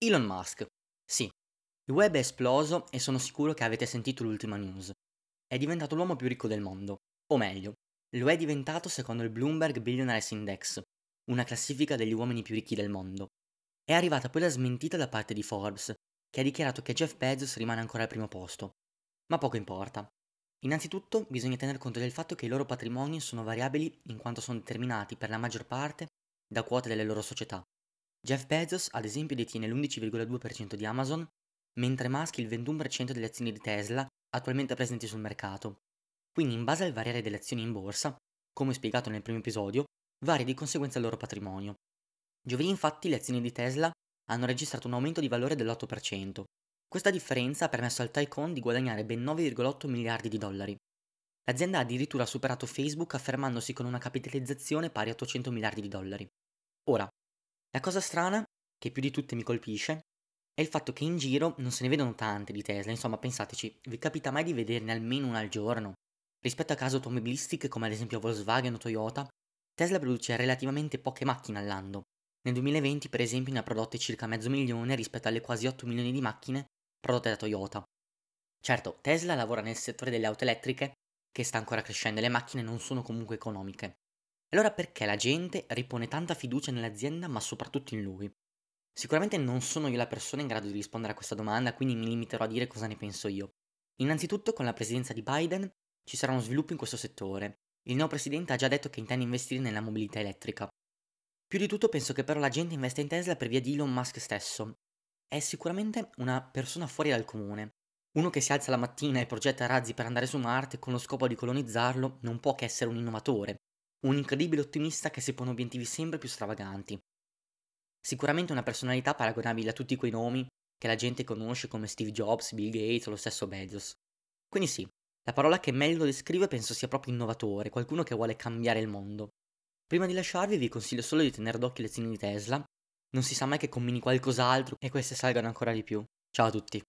Elon Musk. Sì, il web è esploso e sono sicuro che avete sentito l'ultima news. È diventato l'uomo più ricco del mondo. O meglio, lo è diventato secondo il Bloomberg Billionaires Index, una classifica degli uomini più ricchi del mondo. È arrivata poi la smentita da parte di Forbes, che ha dichiarato che Jeff Bezos rimane ancora al primo posto. Ma poco importa. Innanzitutto bisogna tener conto del fatto che i loro patrimoni sono variabili in quanto sono determinati per la maggior parte da quote delle loro società. Jeff Bezos, ad esempio, detiene l'11,2% di Amazon, mentre Musk il 21% delle azioni di Tesla attualmente presenti sul mercato. Quindi, in base al variare delle azioni in borsa, come spiegato nel primo episodio, varia di conseguenza il loro patrimonio. Giovedì, infatti, le azioni di Tesla hanno registrato un aumento di valore dell'8%. Questa differenza ha permesso al Tycoon di guadagnare ben 9,8 miliardi di dollari. L'azienda ha addirittura superato Facebook affermandosi con una capitalizzazione pari a 800 miliardi di dollari. Ora, la cosa strana, che più di tutte mi colpisce, è il fatto che in giro non se ne vedono tante di Tesla, insomma pensateci, vi capita mai di vederne almeno una al giorno? Rispetto a case automobilistiche come ad esempio Volkswagen o Toyota, Tesla produce relativamente poche macchine all'anno. Nel 2020 per esempio ne ha prodotte circa mezzo milione rispetto alle quasi 8 milioni di macchine prodotte da Toyota. Certo, Tesla lavora nel settore delle auto elettriche, che sta ancora crescendo e le macchine non sono comunque economiche. Allora perché la gente ripone tanta fiducia nell'azienda ma soprattutto in lui? Sicuramente non sono io la persona in grado di rispondere a questa domanda, quindi mi limiterò a dire cosa ne penso io. Innanzitutto, con la presidenza di Biden ci sarà uno sviluppo in questo settore. Il nuovo presidente ha già detto che intende investire nella mobilità elettrica. Più di tutto penso che però la gente investa in Tesla per via di Elon Musk stesso. È sicuramente una persona fuori dal comune. Uno che si alza la mattina e progetta razzi per andare su Marte con lo scopo di colonizzarlo non può che essere un innovatore, un incredibile ottimista che si pone obiettivi sempre più stravaganti. Sicuramente una personalità paragonabile a tutti quei nomi che la gente conosce come Steve Jobs, Bill Gates o lo stesso Bezos. Quindi sì, la parola che meglio lo descrive penso sia proprio innovatore, qualcuno che vuole cambiare il mondo. Prima di lasciarvi vi consiglio solo di tenere d'occhio le azioni di Tesla, non si sa mai che combini qualcos'altro e queste salgano ancora di più. Ciao a tutti!